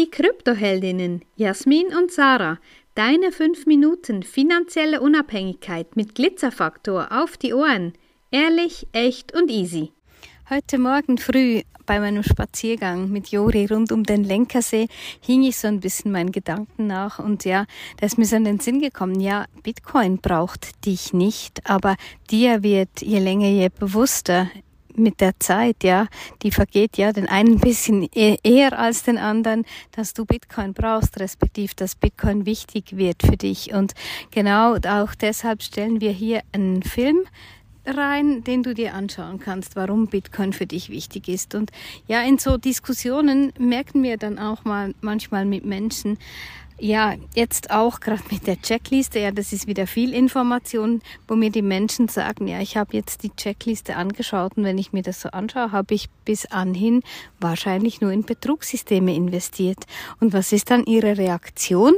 Die Kryptoheldinnen Jasmin und Sarah. Deine 5 Minuten finanzielle Unabhängigkeit mit Glitzerfaktor auf die Ohren. Ehrlich, echt und easy. Heute Morgen früh bei meinem Spaziergang mit Jori rund um den Lenkersee hing ich so ein bisschen meinen Gedanken nach und ja, da ist mir so in den Sinn gekommen, ja, Bitcoin braucht dich nicht, aber dir wird je länger, je bewusster mit der Zeit, ja, die vergeht ja den einen ein bisschen e-, eher als den anderen, dass du Bitcoin brauchst, respektiv, dass Bitcoin wichtig wird für dich. Und genau auch deshalb stellen wir hier einen Film rein, den du dir anschauen kannst, warum Bitcoin für dich wichtig ist. Und ja, in so Diskussionen merken wir dann auch mal manchmal mit Menschen, ja, jetzt auch gerade mit der Checkliste, ja, das ist wieder viel Information, wo mir die Menschen sagen, ja, ich habe jetzt die Checkliste angeschaut und wenn ich mir das so anschaue, habe ich bis anhin wahrscheinlich nur in Betrugssysteme investiert. Und was ist dann ihre Reaktion?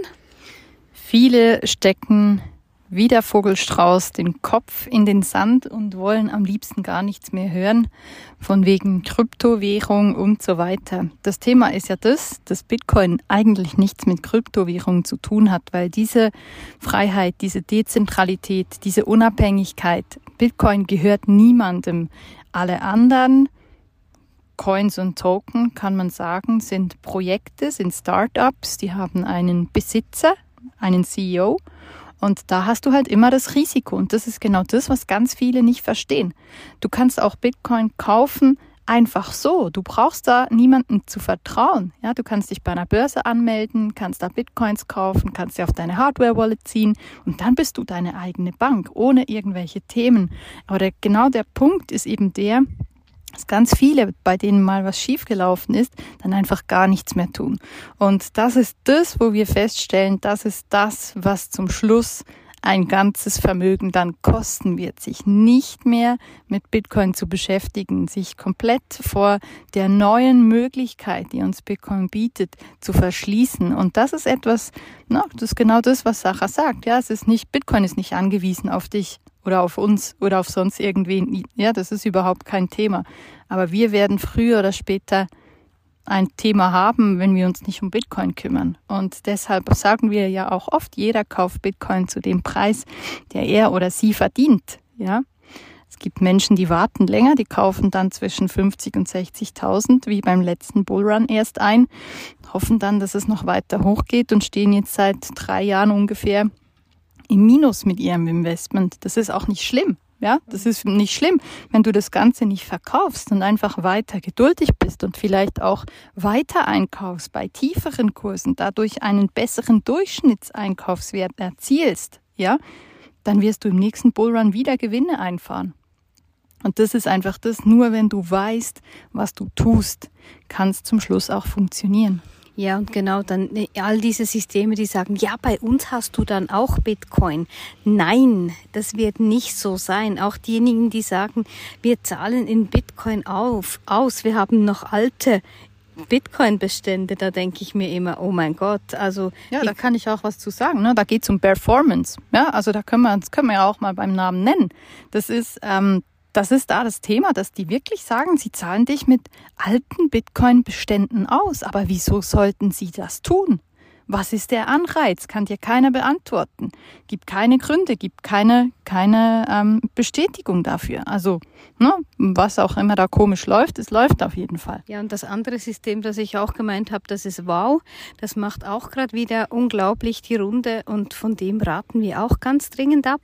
Viele stecken wie der Vogelstrauß den Kopf in den Sand und wollen am liebsten gar nichts mehr hören, von wegen Kryptowährung und so weiter. Das Thema ist ja das, dass Bitcoin eigentlich nichts mit Kryptowährung zu tun hat, weil diese Freiheit, diese Dezentralität, diese Unabhängigkeit, Bitcoin gehört niemandem. Alle anderen Coins und Token, kann man sagen, sind Projekte, sind Startups, die haben einen Besitzer, einen CEO und da hast du halt immer das Risiko. Und das ist genau das, was ganz viele nicht verstehen. Du kannst auch Bitcoin kaufen, einfach so. Du brauchst da niemandem zu vertrauen. Ja, du kannst dich bei einer Börse anmelden, kannst da Bitcoins kaufen, kannst sie auf deine Hardware-Wallet ziehen und dann bist du deine eigene Bank, ohne irgendwelche Themen. Aber der, genau der Punkt ist eben der, dass ganz viele, bei denen mal was schiefgelaufen ist, dann einfach gar nichts mehr tun. Und das ist das, wo wir feststellen, das ist das, was zum Schluss ein ganzes Vermögen dann kosten wird, sich nicht mehr mit Bitcoin zu beschäftigen, sich komplett vor der neuen Möglichkeit, die uns Bitcoin bietet, zu verschließen. Und das ist etwas, na, das ist genau das, was Sacha sagt. Ja, es ist nicht, Bitcoin ist nicht angewiesen auf dich oder auf uns oder auf sonst irgendwen. Ja, das ist überhaupt kein Thema. Aber wir werden früher oder später ein Thema haben, wenn wir uns nicht um Bitcoin kümmern. Und deshalb sagen wir ja auch oft, jeder kauft Bitcoin zu dem Preis, der er oder sie verdient. Ja, es gibt Menschen, die warten länger, die kaufen dann zwischen 50 und 60.000, wie beim letzten Bullrun erst ein, hoffen dann, dass es noch weiter hochgeht und stehen jetzt seit drei Jahren ungefähr im Minus mit ihrem Investment. Das ist auch nicht schlimm. Ja, das ist nicht schlimm, wenn du das Ganze nicht verkaufst und einfach weiter geduldig bist und vielleicht auch weiter einkaufst bei tieferen Kursen, dadurch einen besseren Durchschnittseinkaufswert erzielst, ja, dann wirst du im nächsten Bullrun wieder Gewinne einfahren. Und das ist einfach das, nur wenn du weißt, was du tust, kann es zum Schluss auch funktionieren. Ja, und genau, dann äh, all diese Systeme, die sagen, ja, bei uns hast du dann auch Bitcoin. Nein, das wird nicht so sein. Auch diejenigen, die sagen, wir zahlen in Bitcoin auf, aus, wir haben noch alte Bitcoin-Bestände, da denke ich mir immer, oh mein Gott, also. Ja, da kann ich auch was zu sagen. Ne? Da geht es um Performance. Ja, also da können wir, das können wir ja auch mal beim Namen nennen. Das ist ähm, das ist da das Thema, dass die wirklich sagen, sie zahlen dich mit alten Bitcoin-Beständen aus. Aber wieso sollten sie das tun? Was ist der Anreiz? Kann dir keiner beantworten. Gibt keine Gründe, gibt keine, keine ähm, Bestätigung dafür. Also, ne, was auch immer da komisch läuft, es läuft auf jeden Fall. Ja, und das andere System, das ich auch gemeint habe, das ist Wow. Das macht auch gerade wieder unglaublich die Runde und von dem raten wir auch ganz dringend ab.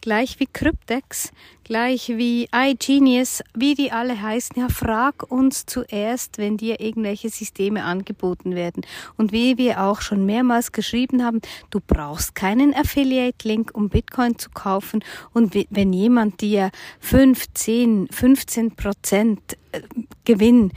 Gleich wie Cryptex gleich wie iGenius, wie die alle heißen, ja, frag uns zuerst, wenn dir irgendwelche Systeme angeboten werden. Und wie wir auch schon mehrmals geschrieben haben, du brauchst keinen Affiliate-Link, um Bitcoin zu kaufen. Und wenn jemand dir 15, 15 Prozent äh, Gewinn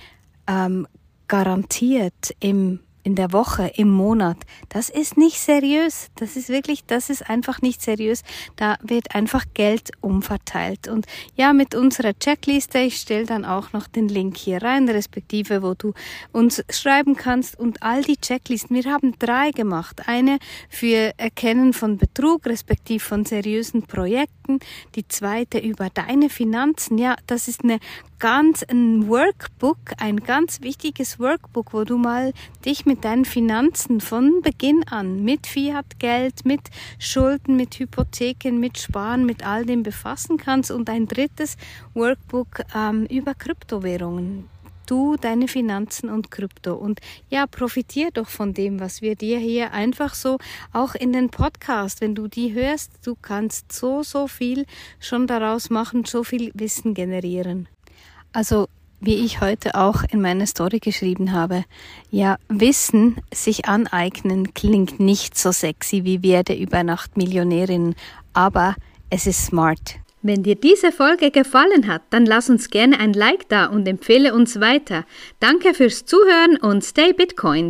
ähm, garantiert im in der Woche, im Monat. Das ist nicht seriös. Das ist wirklich, das ist einfach nicht seriös. Da wird einfach Geld umverteilt. Und ja, mit unserer Checkliste, ich stelle dann auch noch den Link hier rein, respektive, wo du uns schreiben kannst und all die Checklisten. Wir haben drei gemacht. Eine für Erkennen von Betrug, respektive von seriösen Projekten. Die zweite über deine Finanzen. Ja, das ist eine ganz ein Workbook, ein ganz wichtiges Workbook, wo du mal dich mit deinen Finanzen von Beginn an, mit Fiat-Geld, mit Schulden, mit Hypotheken, mit Sparen, mit all dem befassen kannst und ein drittes Workbook ähm, über Kryptowährungen du deine Finanzen und Krypto. Und ja, profitier doch von dem, was wir dir hier einfach so auch in den Podcast, wenn du die hörst, du kannst so, so viel schon daraus machen, so viel Wissen generieren. Also wie ich heute auch in meiner Story geschrieben habe, ja, Wissen sich aneignen klingt nicht so sexy wie werde über Nacht Millionärin, aber es ist smart. Wenn dir diese Folge gefallen hat, dann lass uns gerne ein Like da und empfehle uns weiter. Danke fürs Zuhören und stay Bitcoin.